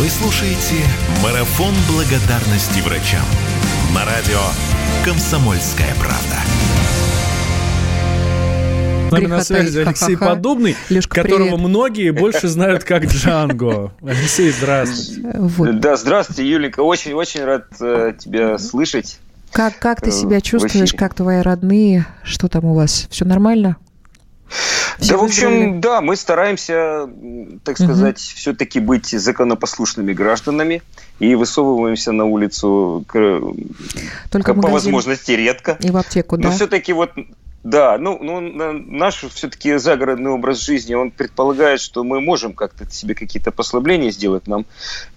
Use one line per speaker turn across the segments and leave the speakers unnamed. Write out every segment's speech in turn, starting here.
Вы слушаете «Марафон благодарности врачам» на радио «Комсомольская правда».
С нами на связи Алексей Подобный, Лешка, которого привет. многие больше знают как Джанго. Алексей, здравствуйте.
Вот. Да, здравствуйте, Юлика. Очень-очень рад э, тебя слышать.
Как, как ты себя чувствуешь, как твои родные? Что там у вас? Все нормально?
Все да, в общем, да, мы стараемся, так сказать, угу. все-таки быть законопослушными гражданами и высовываемся на улицу к, Только к, по возможности редко.
И в аптеку, да?
Но все-таки вот да, ну, ну наш все-таки загородный образ жизни, он предполагает, что мы можем как-то себе какие-то послабления сделать. Нам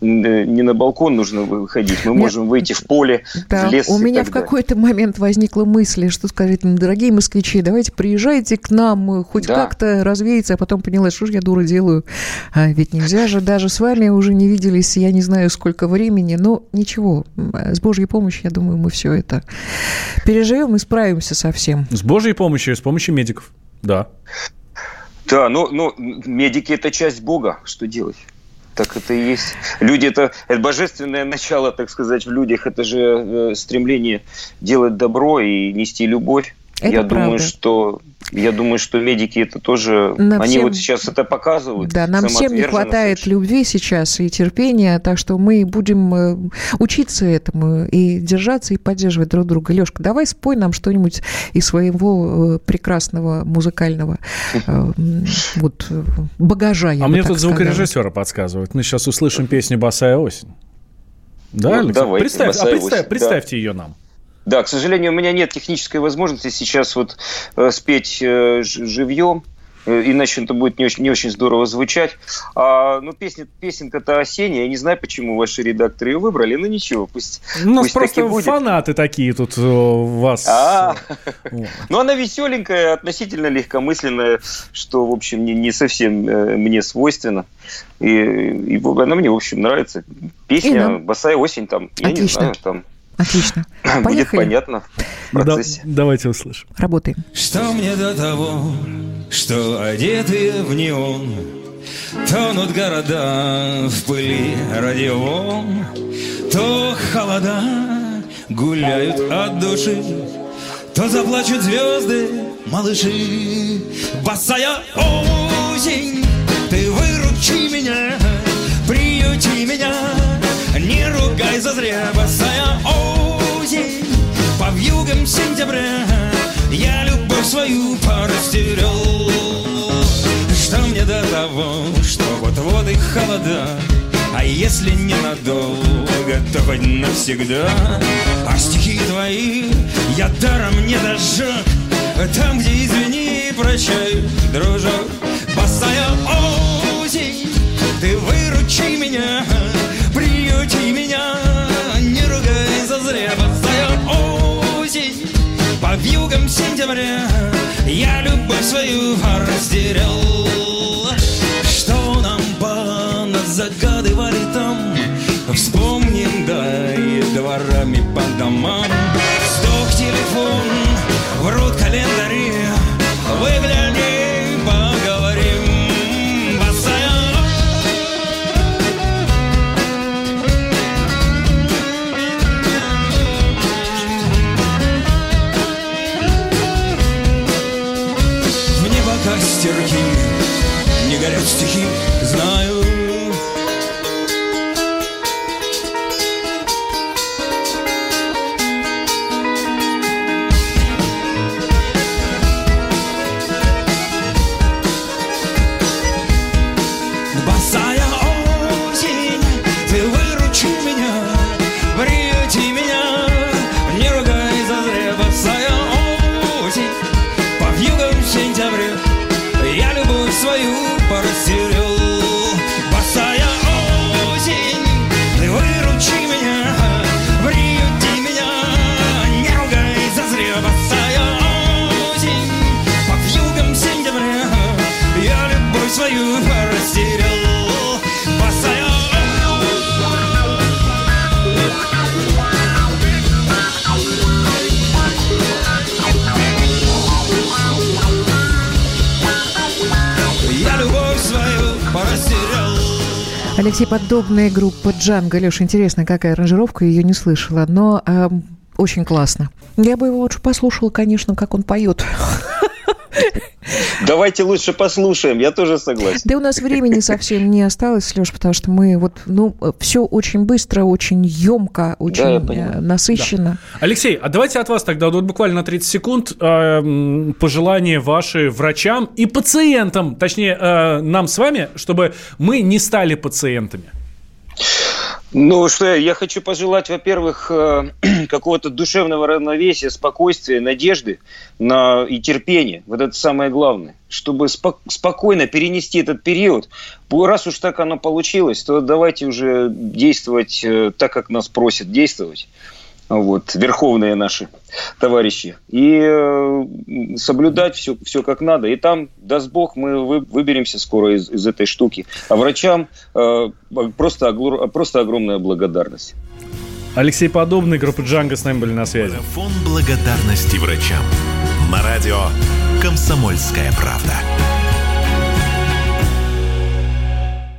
э, не на балкон нужно выходить, мы можем выйти в поле, да, в лес.
У меня в какой-то момент возникла мысль, что сказать, ну, дорогие москвичи, давайте приезжайте к нам, хоть да. как-то развеяться, а потом поняла, что же я дура делаю. А ведь нельзя же, даже с вами уже не виделись, я не знаю сколько времени, но ничего, с Божьей помощью, я думаю, мы все это переживем и справимся со всем.
С Божьей Божьей помощью, с помощью медиков, да.
Да, но, но медики – это часть Бога, что делать? Так это и есть. Люди это, это божественное начало, так сказать, в людях. Это же э, стремление делать добро и нести любовь. Это Я правда. думаю, что я думаю, что медики это тоже, нам они всем, вот сейчас это показывают.
Да, нам всем не хватает совершенно. любви сейчас и терпения, так что мы будем э, учиться этому и держаться и поддерживать друг друга. Лешка, давай спой нам что-нибудь из своего э, прекрасного музыкального э, вот багажа.
а мне тут звукорежиссера подсказывают. Мы сейчас услышим песню «Босая осень». Да, ну, давайте, Представь, а представь, представьте да. ее нам.
Да, к сожалению, у меня нет технической возможности сейчас вот э, спеть э, живьем, э, иначе это будет не очень, не очень здорово звучать. А, ну, песня, песенка-то осенняя, я не знаю, почему ваши редакторы ее выбрали, но ничего, пусть
У нас пусть просто будет. фанаты такие тут у вас.
А, ну, она веселенькая, относительно легкомысленная, что, в общем, не, не совсем мне свойственно. И, и она мне, в общем, нравится. Песня «Босая осень» там, я Отлично. не знаю, там
Отлично.
Поехали. Будет понятно.
Да, давайте услышим.
Работаем.
Что мне до того, что одетые в неон Тонут города в пыли радион То холода гуляют от души То заплачут звезды, малыши Босая осень, сентября Я любовь свою порастерял Что мне до того, что вот-вот и холода А если ненадолго, то хоть навсегда. А стихи твои я даром не дожег Там, где извини, и прощай, дружок. Босая осень, ты выручи меня Приюти меня. Сентября Я любовь свою растерял Что нам загадывали там Вспомним, да, и дворами по домам. Сдох телефон, врут календари Выгляни, горят стихи, знаю
Алексей, подобная группа Джанго. Леш, интересно, какая аранжировка, ее не слышала, но э, очень классно. Я бы его лучше послушала, конечно, как он поет.
Давайте лучше послушаем, я тоже согласен.
Да у нас времени совсем не осталось, Леш, потому что мы вот, ну, все очень быстро, очень емко, очень да, э, насыщенно.
Да. Алексей, а давайте от вас тогда вот буквально на 30 секунд э, пожелания ваши врачам и пациентам, точнее, э, нам с вами, чтобы мы не стали пациентами.
Ну, что я, хочу пожелать, во-первых, э, какого-то душевного равновесия, спокойствия, надежды на, и терпения. Вот это самое главное. Чтобы спок- спокойно перенести этот период. Раз уж так оно получилось, то давайте уже действовать э, так, как нас просят действовать вот, верховные наши товарищи, и э, соблюдать все, все как надо. И там, даст Бог, мы вы, выберемся скоро из, из этой штуки. А врачам э, просто, просто огромная благодарность.
Алексей Подобный, группа Джанго с нами были на связи.
Марафон благодарности врачам. На радио «Комсомольская правда».